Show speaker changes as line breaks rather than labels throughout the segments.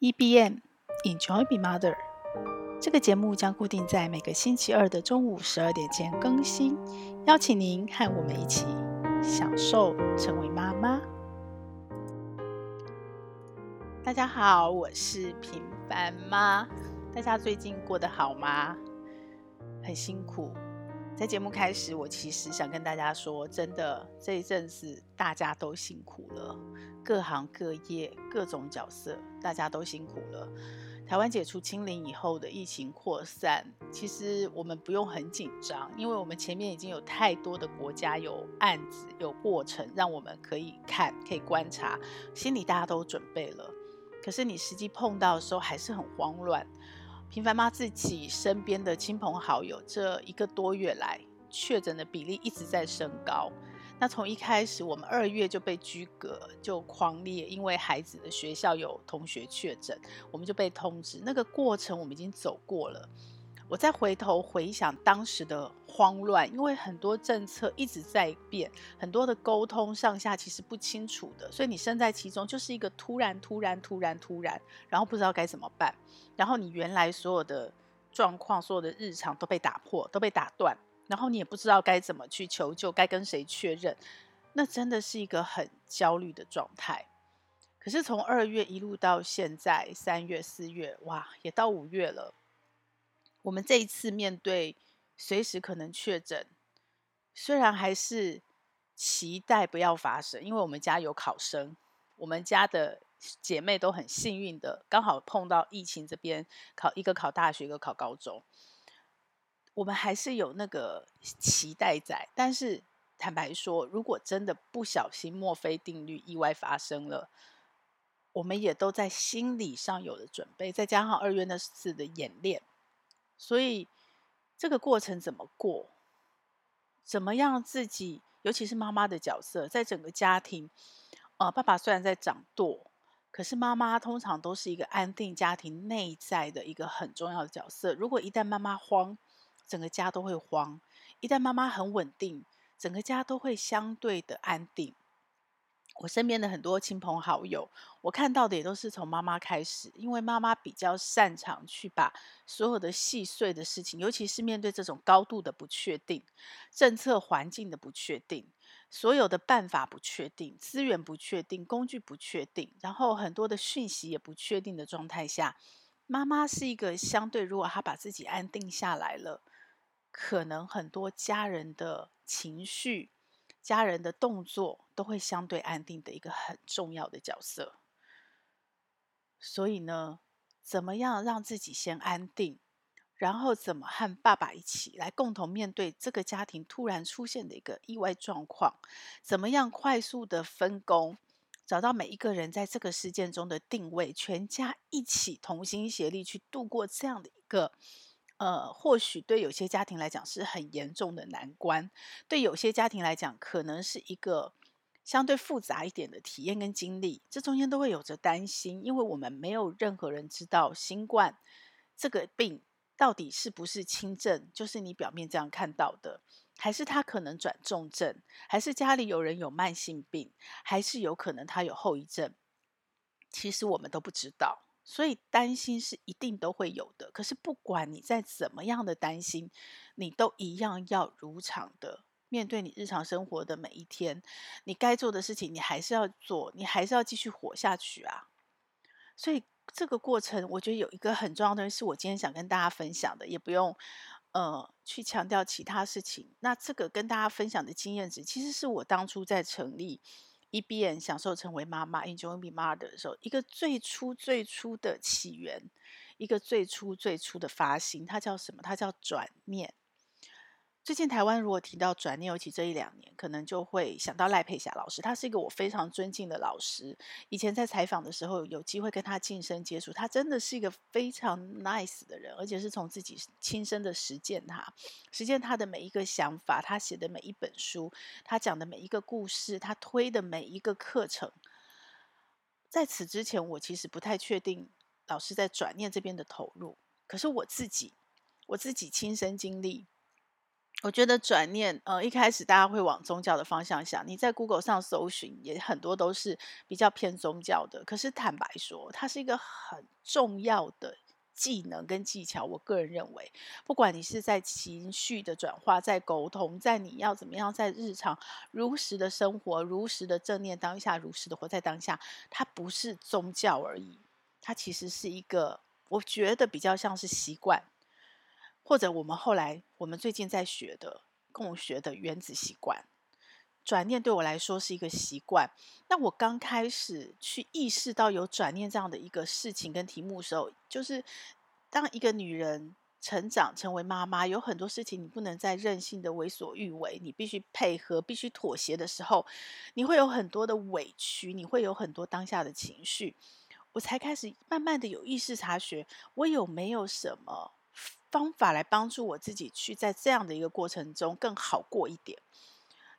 EBM Enjoy Be Mother，这个节目将固定在每个星期二的中午十二点前更新，邀请您和我们一起享受成为妈妈。大家好，我是平凡妈，大家最近过得好吗？很辛苦。在节目开始，我其实想跟大家说，真的这一阵子大家都辛苦了，各行各业、各种角色，大家都辛苦了。台湾解除清零以后的疫情扩散，其实我们不用很紧张，因为我们前面已经有太多的国家有案子、有过程，让我们可以看、可以观察，心里大家都准备了。可是你实际碰到的时候，还是很慌乱。平凡妈自己身边的亲朋好友，这一个多月来确诊的比例一直在升高。那从一开始，我们二月就被居隔，就狂烈，因为孩子的学校有同学确诊，我们就被通知。那个过程我们已经走过了。我再回头回想当时的慌乱，因为很多政策一直在变，很多的沟通上下其实不清楚的，所以你身在其中就是一个突然、突然、突然、突然，然后不知道该怎么办，然后你原来所有的状况、所有的日常都被打破、都被打断，然后你也不知道该怎么去求救、该跟谁确认，那真的是一个很焦虑的状态。可是从二月一路到现在，三月、四月，哇，也到五月了。我们这一次面对随时可能确诊，虽然还是期待不要发生，因为我们家有考生，我们家的姐妹都很幸运的，刚好碰到疫情这边考一个考大学，一个考高中，我们还是有那个期待在。但是坦白说，如果真的不小心墨菲定律意外发生了，我们也都在心理上有了准备，再加上二月那次的演练。所以，这个过程怎么过？怎么样自己，尤其是妈妈的角色，在整个家庭，呃，爸爸虽然在掌舵，可是妈妈通常都是一个安定家庭内在的一个很重要的角色。如果一旦妈妈慌，整个家都会慌；一旦妈妈很稳定，整个家都会相对的安定。我身边的很多亲朋好友，我看到的也都是从妈妈开始，因为妈妈比较擅长去把所有的细碎的事情，尤其是面对这种高度的不确定、政策环境的不确定、所有的办法不确定、资源不确定、工具不确定，然后很多的讯息也不确定的状态下，妈妈是一个相对，如果她把自己安定下来了，可能很多家人的情绪。家人的动作都会相对安定的一个很重要的角色，所以呢，怎么样让自己先安定，然后怎么和爸爸一起来共同面对这个家庭突然出现的一个意外状况？怎么样快速的分工，找到每一个人在这个事件中的定位，全家一起同心协力去度过这样的一个。呃，或许对有些家庭来讲是很严重的难关，对有些家庭来讲可能是一个相对复杂一点的体验跟经历，这中间都会有着担心，因为我们没有任何人知道新冠这个病到底是不是轻症，就是你表面这样看到的，还是他可能转重症，还是家里有人有慢性病，还是有可能他有后遗症，其实我们都不知道。所以担心是一定都会有的，可是不管你再怎么样的担心，你都一样要如常的面对你日常生活的每一天，你该做的事情你还是要做，你还是要继续活下去啊。所以这个过程，我觉得有一个很重要的东西，是我今天想跟大家分享的，也不用呃去强调其他事情。那这个跟大家分享的经验值，其实是我当初在成立。EBM 享受成为妈妈，Enjoy being mother 的时候，一个最初最初的起源，一个最初最初的发心，它叫什么？它叫转念。最近台湾如果提到转念，尤其这一两年，可能就会想到赖佩霞老师。他是一个我非常尊敬的老师。以前在采访的时候，有机会跟他近身接触，他真的是一个非常 nice 的人，而且是从自己亲身的实践他，实践他的每一个想法，他写的每一本书，他讲的每一个故事，他推的每一个课程。在此之前，我其实不太确定老师在转念这边的投入。可是我自己，我自己亲身经历。我觉得转念，呃，一开始大家会往宗教的方向想。你在 Google 上搜寻，也很多都是比较偏宗教的。可是坦白说，它是一个很重要的技能跟技巧。我个人认为，不管你是在情绪的转化，在沟通，在你要怎么样在日常如实的生活，如实的正念当下，如实的活在当下，它不是宗教而已，它其实是一个，我觉得比较像是习惯。或者我们后来，我们最近在学的共学的原子习惯，转念对我来说是一个习惯。那我刚开始去意识到有转念这样的一个事情跟题目的时候，就是当一个女人成长成为妈妈，有很多事情你不能再任性的为所欲为，你必须配合，必须妥协的时候，你会有很多的委屈，你会有很多当下的情绪。我才开始慢慢的有意识察觉，我有没有什么。方法来帮助我自己去在这样的一个过程中更好过一点。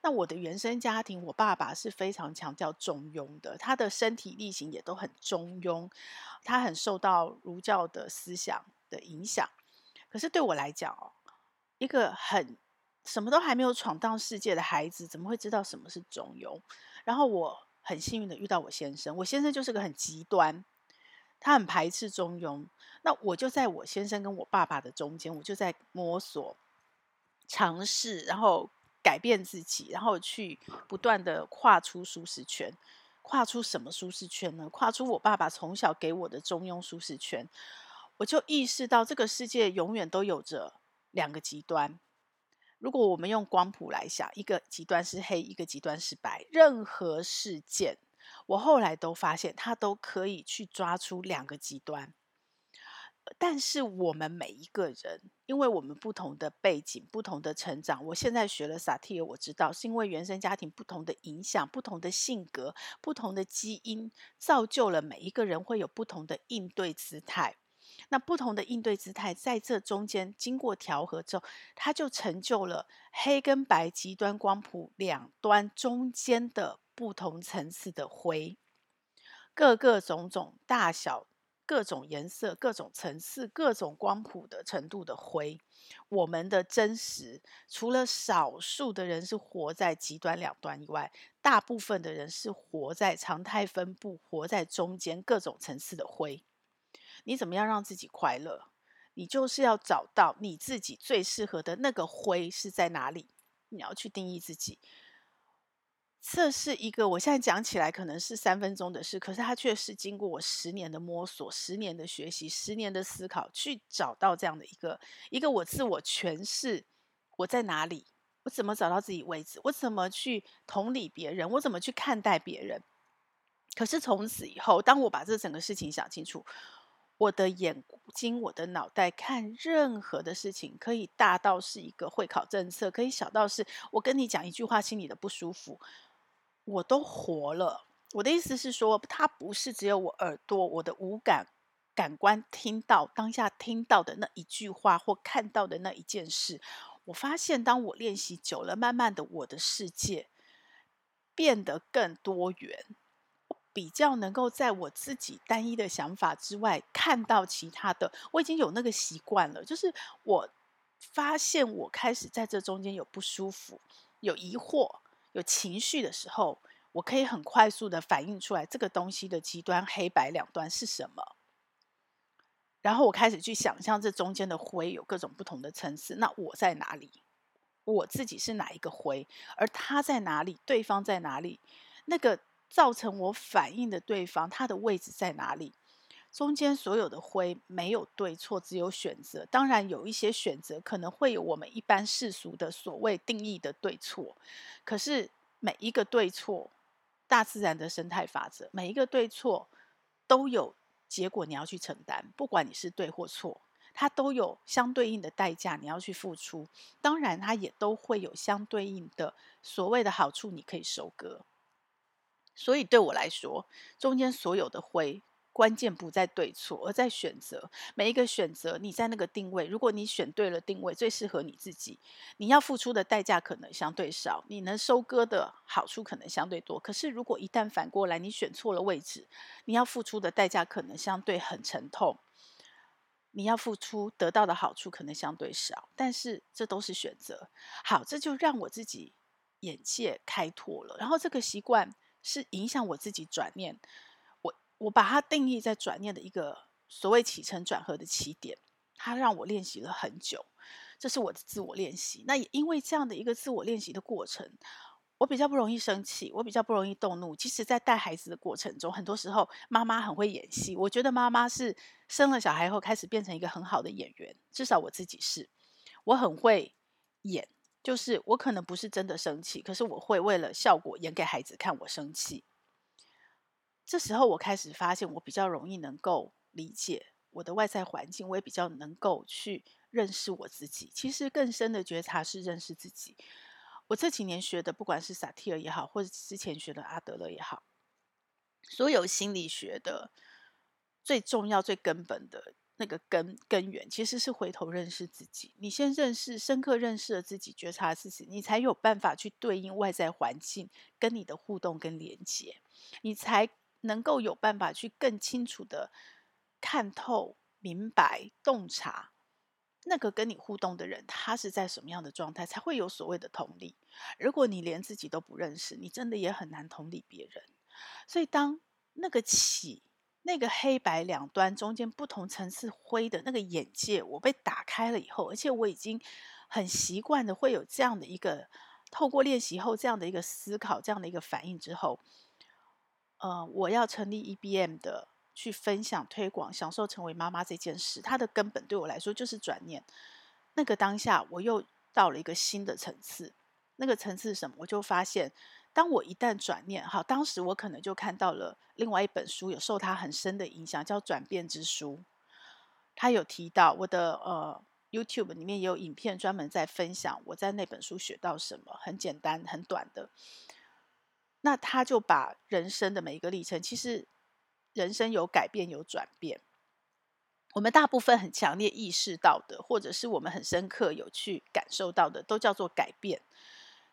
那我的原生家庭，我爸爸是非常强调中庸的，他的身体力行也都很中庸，他很受到儒教的思想的影响。可是对我来讲哦，一个很什么都还没有闯荡世界的孩子，怎么会知道什么是中庸？然后我很幸运的遇到我先生，我先生就是个很极端。他很排斥中庸，那我就在我先生跟我爸爸的中间，我就在摸索、尝试，然后改变自己，然后去不断的跨出舒适圈。跨出什么舒适圈呢？跨出我爸爸从小给我的中庸舒适圈。我就意识到这个世界永远都有着两个极端。如果我们用光谱来想，一个极端是黑，一个极端是白。任何事件。我后来都发现，他都可以去抓出两个极端，但是我们每一个人，因为我们不同的背景、不同的成长，我现在学了萨提尔，我知道是因为原生家庭不同的影响、不同的性格、不同的基因，造就了每一个人会有不同的应对姿态。那不同的应对姿态，在这中间经过调和之后，它就成就了黑跟白极端光谱两端中间的。不同层次的灰，各个种种大小、各种颜色、各种层次、各种光谱的程度的灰。我们的真实，除了少数的人是活在极端两端以外，大部分的人是活在常态分布，活在中间各种层次的灰。你怎么样让自己快乐？你就是要找到你自己最适合的那个灰是在哪里，你要去定义自己。这是一个我现在讲起来可能是三分钟的事，可是它却是经过我十年的摸索、十年的学习、十年的思考，去找到这样的一个一个我自我诠释，我在哪里，我怎么找到自己位置，我怎么去同理别人，我怎么去看待别人。可是从此以后，当我把这整个事情想清楚，我的眼睛、我的脑袋看任何的事情，可以大到是一个会考政策，可以小到是我跟你讲一句话，心里的不舒服。我都活了。我的意思是说，它不是只有我耳朵、我的五感感官听到当下听到的那一句话或看到的那一件事。我发现，当我练习久了，慢慢的，我的世界变得更多元，比较能够在我自己单一的想法之外看到其他的。我已经有那个习惯了，就是我发现我开始在这中间有不舒服、有疑惑。有情绪的时候，我可以很快速的反映出来这个东西的极端黑白两端是什么，然后我开始去想象这中间的灰有各种不同的层次。那我在哪里？我自己是哪一个灰？而他在哪里？对方在哪里？那个造成我反应的对方，他的位置在哪里？中间所有的灰没有对错，只有选择。当然，有一些选择可能会有我们一般世俗的所谓定义的对错。可是每一个对错，大自然的生态法则，每一个对错都有结果，你要去承担。不管你是对或错，它都有相对应的代价，你要去付出。当然，它也都会有相对应的所谓的好处，你可以收割。所以对我来说，中间所有的灰。关键不在对错，而在选择。每一个选择，你在那个定位，如果你选对了定位，最适合你自己，你要付出的代价可能相对少，你能收割的好处可能相对多。可是，如果一旦反过来，你选错了位置，你要付出的代价可能相对很沉痛。你要付出得到的好处可能相对少，但是这都是选择。好，这就让我自己眼界开拓了。然后这个习惯是影响我自己转念，我把它定义在转念的一个所谓起承转合的起点，它让我练习了很久。这是我的自我练习。那也因为这样的一个自我练习的过程。我比较不容易生气，我比较不容易动怒。其实，在带孩子的过程中，很多时候妈妈很会演戏。我觉得妈妈是生了小孩后开始变成一个很好的演员，至少我自己是。我很会演，就是我可能不是真的生气，可是我会为了效果演给孩子看我生气。这时候，我开始发现，我比较容易能够理解我的外在环境，我也比较能够去认识我自己。其实，更深的觉察是认识自己。我这几年学的，不管是萨提尔也好，或者之前学的阿德勒也好，所有心理学的最重要、最根本的那个根根源，其实是回头认识自己。你先认识、深刻认识了自己，觉察自己，你才有办法去对应外在环境跟你的互动跟连接，你才能够有办法去更清楚的看透、明白、洞察。那个跟你互动的人，他是在什么样的状态，才会有所谓的同理？如果你连自己都不认识，你真的也很难同理别人。所以，当那个起，那个黑白两端中间不同层次灰的那个眼界，我被打开了以后，而且我已经很习惯的会有这样的一个透过练习后这样的一个思考，这样的一个反应之后，呃，我要成立 EBM 的。去分享、推广、享受成为妈妈这件事，它的根本对我来说就是转念。那个当下，我又到了一个新的层次。那个层次是什么？我就发现，当我一旦转念，好，当时我可能就看到了另外一本书，有受它很深的影响，叫《转变之书》。他有提到我的呃 YouTube 里面也有影片专门在分享我在那本书学到什么，很简单、很短的。那他就把人生的每一个历程，其实。人生有改变，有转变。我们大部分很强烈意识到的，或者是我们很深刻有去感受到的，都叫做改变。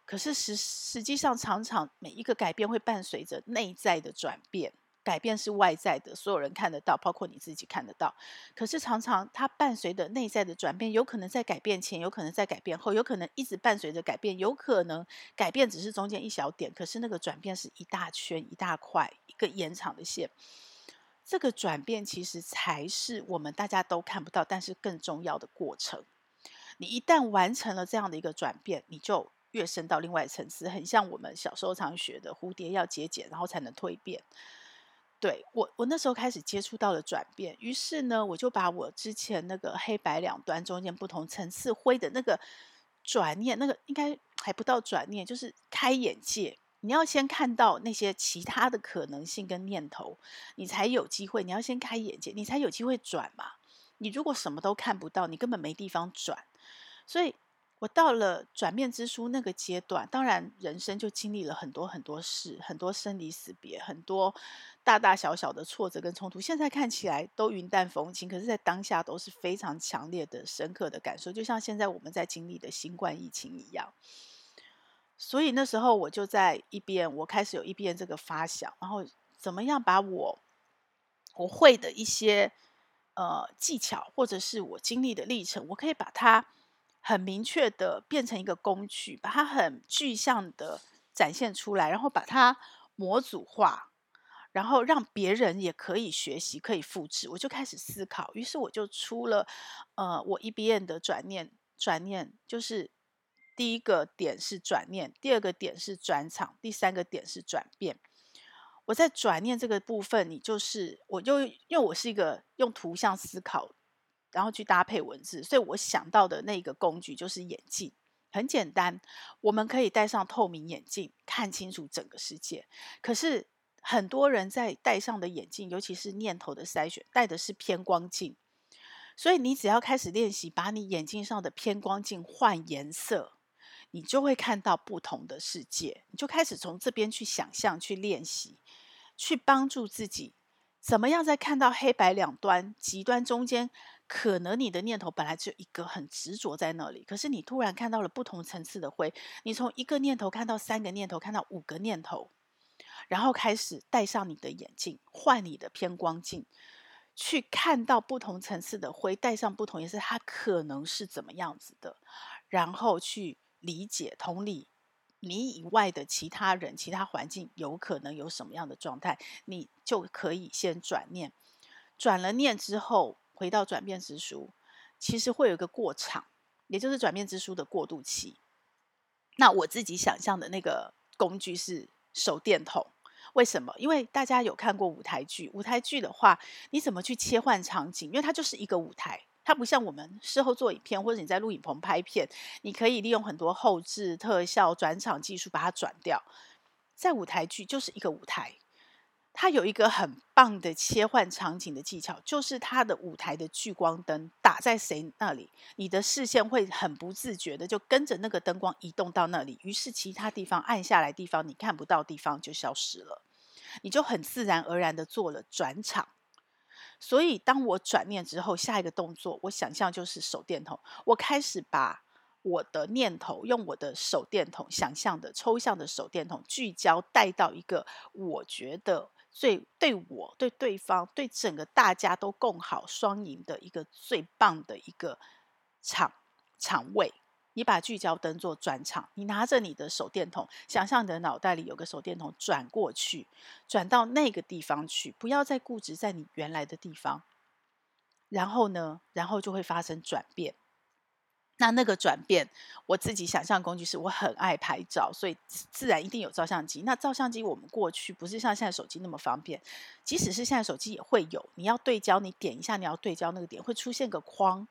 可是实实际上，常常每一个改变会伴随着内在的转变。改变是外在的，所有人看得到，包括你自己看得到。可是常常它伴随着内在的转变，有可能在改变前，有可能在改变后，有可能一直伴随着改变，有可能改变只是中间一小点，可是那个转变是一大圈、一大块、一个延长的线。这个转变其实才是我们大家都看不到，但是更重要的过程。你一旦完成了这样的一个转变，你就跃升到另外层次，很像我们小时候常学的蝴蝶要结茧，然后才能蜕变。对，我，我那时候开始接触到了转变，于是呢，我就把我之前那个黑白两端中间不同层次灰的那个转念，那个应该还不到转念，就是开眼界。你要先看到那些其他的可能性跟念头，你才有机会。你要先开眼界，你才有机会转嘛。你如果什么都看不到，你根本没地方转。所以。我到了转变之书那个阶段，当然人生就经历了很多很多事，很多生离死别，很多大大小小的挫折跟冲突。现在看起来都云淡风轻，可是，在当下都是非常强烈的、深刻的感受，就像现在我们在经历的新冠疫情一样。所以那时候我就在一边，我开始有一边这个发想，然后怎么样把我我会的一些呃技巧，或者是我经历的历程，我可以把它。很明确的变成一个工具，把它很具象的展现出来，然后把它模组化，然后让别人也可以学习，可以复制。我就开始思考，于是我就出了呃，我 E B N 的转念，转念就是第一个点是转念，第二个点是转场，第三个点是转变。我在转念这个部分，你就是我就因为我是一个用图像思考。然后去搭配文字，所以我想到的那个工具就是眼镜，很简单，我们可以戴上透明眼镜，看清楚整个世界。可是很多人在戴上的眼镜，尤其是念头的筛选，戴的是偏光镜。所以你只要开始练习，把你眼镜上的偏光镜换颜色，你就会看到不同的世界。你就开始从这边去想象、去练习、去帮助自己，怎么样在看到黑白两端极端中间。可能你的念头本来只有一个，很执着在那里。可是你突然看到了不同层次的灰，你从一个念头看到三个念头，看到五个念头，然后开始戴上你的眼镜，换你的偏光镜，去看到不同层次的灰，带上不同颜色，它可能是怎么样子的，然后去理解同理你以外的其他人、其他环境有可能有什么样的状态，你就可以先转念，转了念之后回到转变之书，其实会有一个过场，也就是转变之书的过渡期。那我自己想象的那个工具是手电筒。为什么？因为大家有看过舞台剧，舞台剧的话，你怎么去切换场景？因为它就是一个舞台，它不像我们事后做影片，或者你在录影棚拍片，你可以利用很多后置特效、转场技术把它转掉。在舞台剧就是一个舞台，它有一个很棒的切换场景的技巧，就是它的舞台的聚光灯打在谁那里，你的视线会很不自觉的就跟着那个灯光移动到那里，于是其他地方暗下来地方你看不到地方就消失了。你就很自然而然的做了转场，所以当我转念之后，下一个动作，我想象就是手电筒。我开始把我的念头用我的手电筒，想象的抽象的手电筒聚焦带到一个我觉得最对我、对对方、对整个大家都共好双赢的一个最棒的一个场场位。你把聚焦灯做转场，你拿着你的手电筒，想象你的脑袋里有个手电筒转过去，转到那个地方去，不要再固执在你原来的地方。然后呢，然后就会发生转变。那那个转变，我自己想象工具是我很爱拍照，所以自然一定有照相机。那照相机我们过去不是像现在手机那么方便，即使是现在手机也会有，你要对焦，你点一下，你要对焦那个点会出现个框。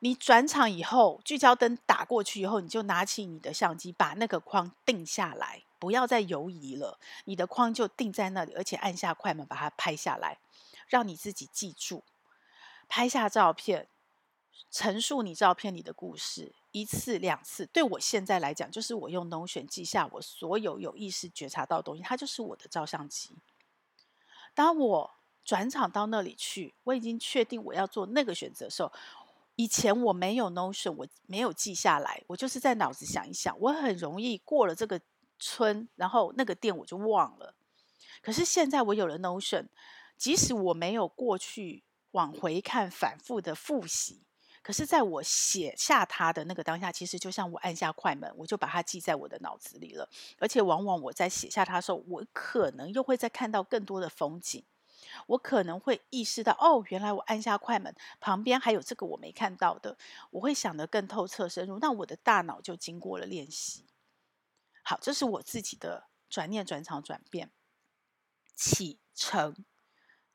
你转场以后，聚焦灯打过去以后，你就拿起你的相机，把那个框定下来，不要再犹疑了。你的框就定在那里，而且按下快门把它拍下来，让你自己记住。拍下照片，陈述你照片里的故事，一次两次。对我现在来讲，就是我用 Notion 记下我所有有意识觉察到的东西，它就是我的照相机。当我转场到那里去，我已经确定我要做那个选择的时候。以前我没有 Notion，我没有记下来，我就是在脑子想一想，我很容易过了这个村，然后那个店我就忘了。可是现在我有了 Notion，即使我没有过去往回看、反复的复习，可是在我写下它的那个当下，其实就像我按下快门，我就把它记在我的脑子里了。而且往往我在写下它的时候，我可能又会再看到更多的风景。我可能会意识到，哦，原来我按下快门，旁边还有这个我没看到的。我会想得更透彻深入，那我的大脑就经过了练习。好，这是我自己的转念、转场、转变启程。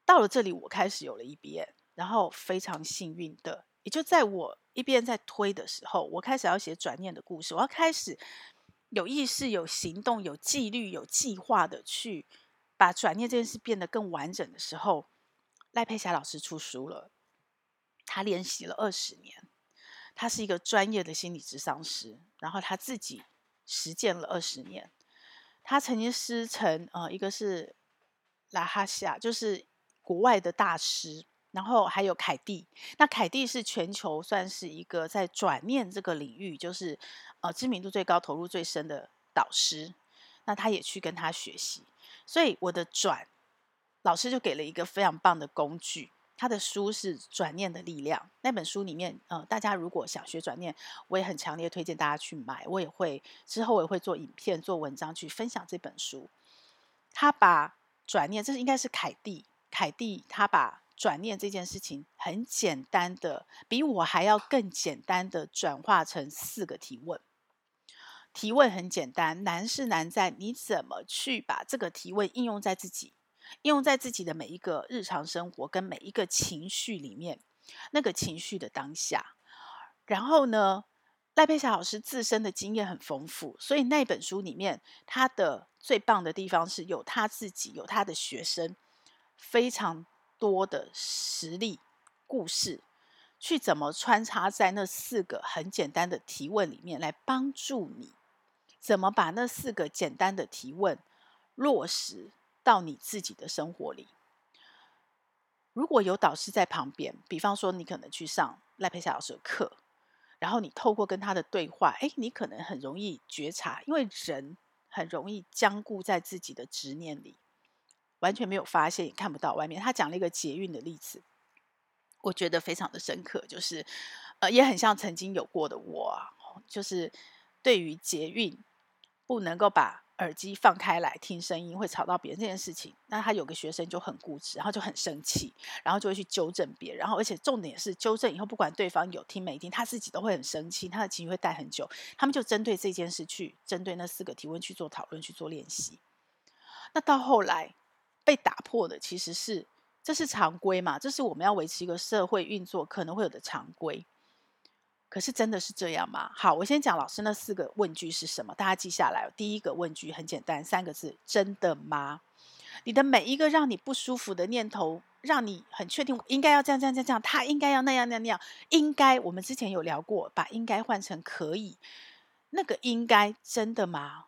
到了这里，我开始有了一边然后非常幸运的，也就在我一边在推的时候，我开始要写转念的故事，我要开始有意识、有行动、有纪律、有计划的去。把转念这件事变得更完整的时候，赖佩霞老师出书了。他练习了二十年，他是一个专业的心理咨商师，然后他自己实践了二十年。他曾经师承呃，一个是拉哈夏，就是国外的大师，然后还有凯蒂。那凯蒂是全球算是一个在转念这个领域，就是呃知名度最高、投入最深的导师。那他也去跟他学习。所以我的转，老师就给了一个非常棒的工具。他的书是《转念的力量》。那本书里面，呃，大家如果想学转念，我也很强烈推荐大家去买。我也会之后我也会做影片、做文章去分享这本书。他把转念，这是应该是凯蒂，凯蒂他把转念这件事情很简单的，比我还要更简单的转化成四个提问。提问很简单，难是难在你怎么去把这个提问应用在自己，应用在自己的每一个日常生活跟每一个情绪里面，那个情绪的当下。然后呢，赖佩霞老师自身的经验很丰富，所以那本书里面他的最棒的地方是有他自己，有他的学生，非常多的实例故事，去怎么穿插在那四个很简单的提问里面，来帮助你。怎么把那四个简单的提问落实到你自己的生活里？如果有导师在旁边，比方说你可能去上赖佩霞老师的课，然后你透过跟他的对话，诶，你可能很容易觉察，因为人很容易僵固在自己的执念里，完全没有发现，也看不到外面。他讲了一个捷运的例子，我觉得非常的深刻，就是呃，也很像曾经有过的我，就是对于捷运不能够把耳机放开来听声音会吵到别人这件事情，那他有个学生就很固执，然后就很生气，然后就会去纠正别人，然后而且重点是纠正以后，不管对方有听没听，他自己都会很生气，他的情绪会带很久。他们就针对这件事去针对那四个提问去做讨论去做练习。那到后来被打破的其实是这是常规嘛，这是我们要维持一个社会运作可能会有的常规。可是真的是这样吗？好，我先讲老师那四个问句是什么，大家记下来。第一个问句很简单，三个字：真的吗？你的每一个让你不舒服的念头，让你很确定应该要这样这样这样这样，他应该要那样那样那样，应该我们之前有聊过，把应该换成可以，那个应该真的吗？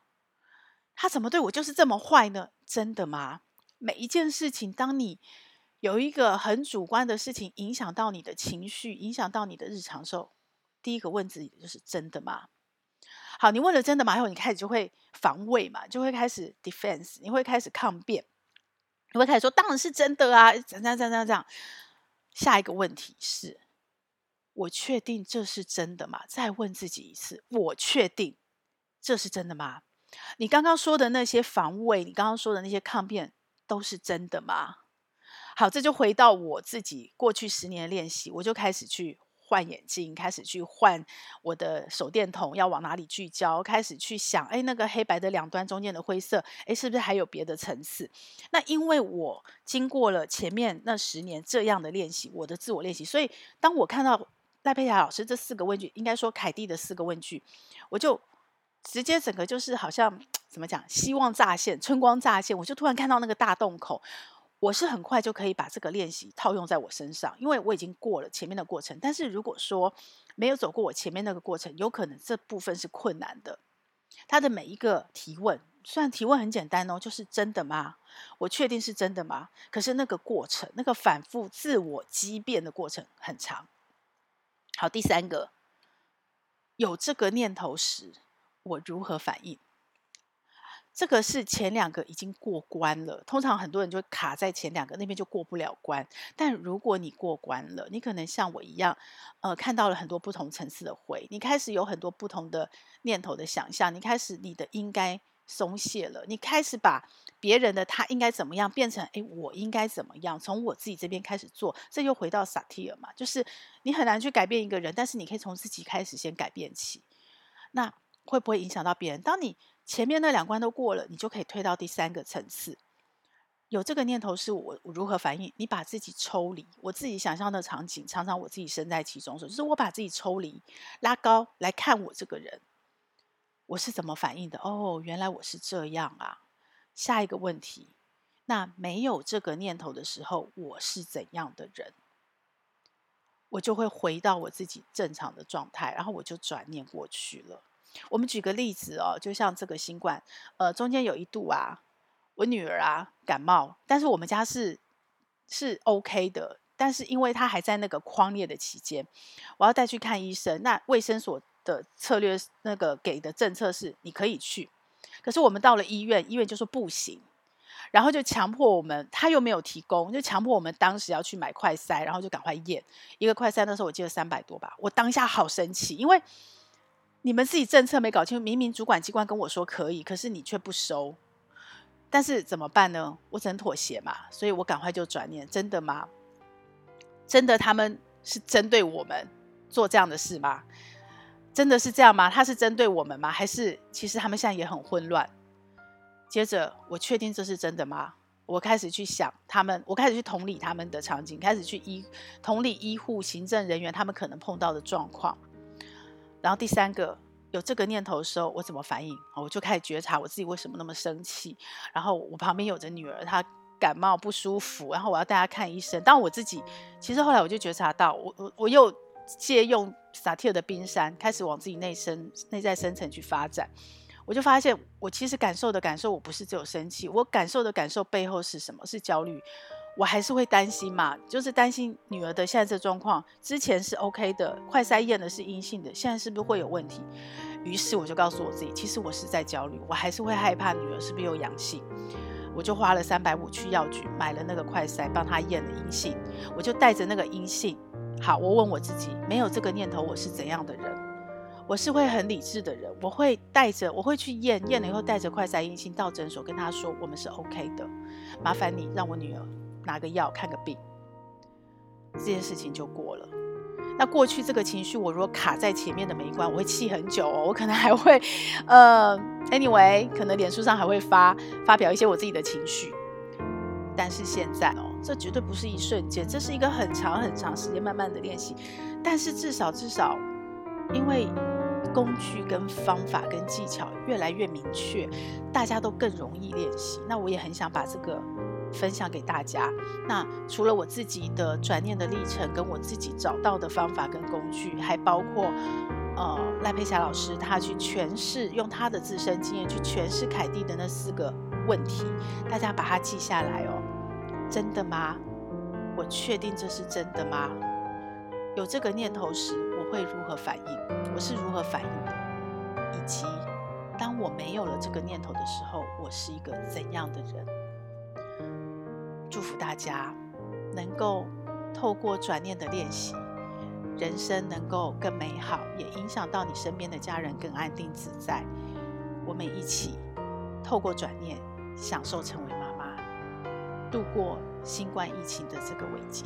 他怎么对我就是这么坏呢？真的吗？每一件事情，当你有一个很主观的事情影响到你的情绪，影响到你的日常时候。第一个问自己的就是真的吗？好，你问了真的吗？以后你开始就会防卫嘛，就会开始 defense，你会开始抗辩，你会开始说当然是真的啊，这样这样这样这样。下一个问题是，我确定这是真的吗？再问自己一次，我确定这是真的吗？你刚刚说的那些防卫，你刚刚说的那些抗辩，都是真的吗？好，这就回到我自己过去十年的练习，我就开始去。换眼镜，开始去换我的手电筒要往哪里聚焦，开始去想，哎，那个黑白的两端中间的灰色，哎，是不是还有别的层次？那因为我经过了前面那十年这样的练习，我的自我练习，所以当我看到赖佩霞老师这四个问句，应该说凯蒂的四个问句，我就直接整个就是好像怎么讲，希望乍现，春光乍现，我就突然看到那个大洞口。我是很快就可以把这个练习套用在我身上，因为我已经过了前面的过程。但是如果说没有走过我前面那个过程，有可能这部分是困难的。他的每一个提问，虽然提问很简单哦，就是真的吗？我确定是真的吗？可是那个过程，那个反复自我激辩的过程很长。好，第三个，有这个念头时，我如何反应？这个是前两个已经过关了，通常很多人就卡在前两个那边就过不了关。但如果你过关了，你可能像我一样，呃，看到了很多不同层次的灰，你开始有很多不同的念头的想象，你开始你的应该松懈了，你开始把别人的他应该怎么样变成诶，我应该怎么样，从我自己这边开始做，这又回到萨提尔嘛，就是你很难去改变一个人，但是你可以从自己开始先改变起，那会不会影响到别人？当你前面那两关都过了，你就可以推到第三个层次。有这个念头是我，如何反应？你把自己抽离，我自己想象的场景，常常我自己身在其中，就是我把自己抽离，拉高来看我这个人，我是怎么反应的？哦，原来我是这样啊。下一个问题，那没有这个念头的时候，我是怎样的人？我就会回到我自己正常的状态，然后我就转念过去了。我们举个例子哦，就像这个新冠，呃，中间有一度啊，我女儿啊感冒，但是我们家是是 OK 的，但是因为她还在那个框列的期间，我要带去看医生。那卫生所的策略，那个给的政策是你可以去，可是我们到了医院，医院就说不行，然后就强迫我们，他又没有提供，就强迫我们当时要去买快筛，然后就赶快验一个快筛，那时候我记得三百多吧，我当下好生气，因为。你们自己政策没搞清楚，明明主管机关跟我说可以，可是你却不收，但是怎么办呢？我只能妥协嘛，所以我赶快就转念，真的吗？真的他们是针对我们做这样的事吗？真的是这样吗？他是针对我们吗？还是其实他们现在也很混乱？接着我确定这是真的吗？我开始去想他们，我开始去同理他们的场景，开始去医同理医护行政人员他们可能碰到的状况。然后第三个有这个念头的时候，我怎么反应？我就开始觉察我自己为什么那么生气。然后我旁边有着女儿，她感冒不舒服，然后我要带她看医生。当我自己其实后来我就觉察到，我我我又借用萨提尔的冰山，开始往自己内深内在深层去发展。我就发现，我其实感受的感受，我不是只有生气，我感受的感受背后是什么？是焦虑。我还是会担心嘛，就是担心女儿的现在这状况，之前是 OK 的，快筛验的是阴性的，现在是不是会有问题？于是我就告诉我自己，其实我是在焦虑，我还是会害怕女儿是不是有阳性。我就花了三百五去药局买了那个快筛，帮她验了阴性。我就带着那个阴性，好，我问我自己，没有这个念头，我是怎样的人？我是会很理智的人，我会带着，我会去验，验了以后带着快筛阴性到诊所跟他说，我们是 OK 的，麻烦你让我女儿拿个药看个病，这件事情就过了。那过去这个情绪，我如果卡在前面的每一关，我会气很久哦，我可能还会，呃，anyway，可能脸书上还会发发表一些我自己的情绪。但是现在哦，这绝对不是一瞬间，这是一个很长很长时间慢慢的练习。但是至少至少，因为工具跟方法跟技巧越来越明确，大家都更容易练习。那我也很想把这个。分享给大家。那除了我自己的转念的历程，跟我自己找到的方法跟工具，还包括呃赖佩霞老师他去诠释，用他的自身经验去诠释凯蒂的那四个问题，大家把它记下来哦。真的吗？我确定这是真的吗？有这个念头时，我会如何反应？我是如何反应的？以及当我没有了这个念头的时候，我是一个怎样的人？祝福大家能够透过转念的练习，人生能够更美好，也影响到你身边的家人更安定自在。我们一起透过转念，享受成为妈妈，度过新冠疫情的这个危机。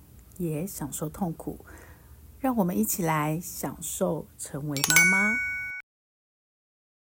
也享受痛苦，让我们一起来享受成为妈妈。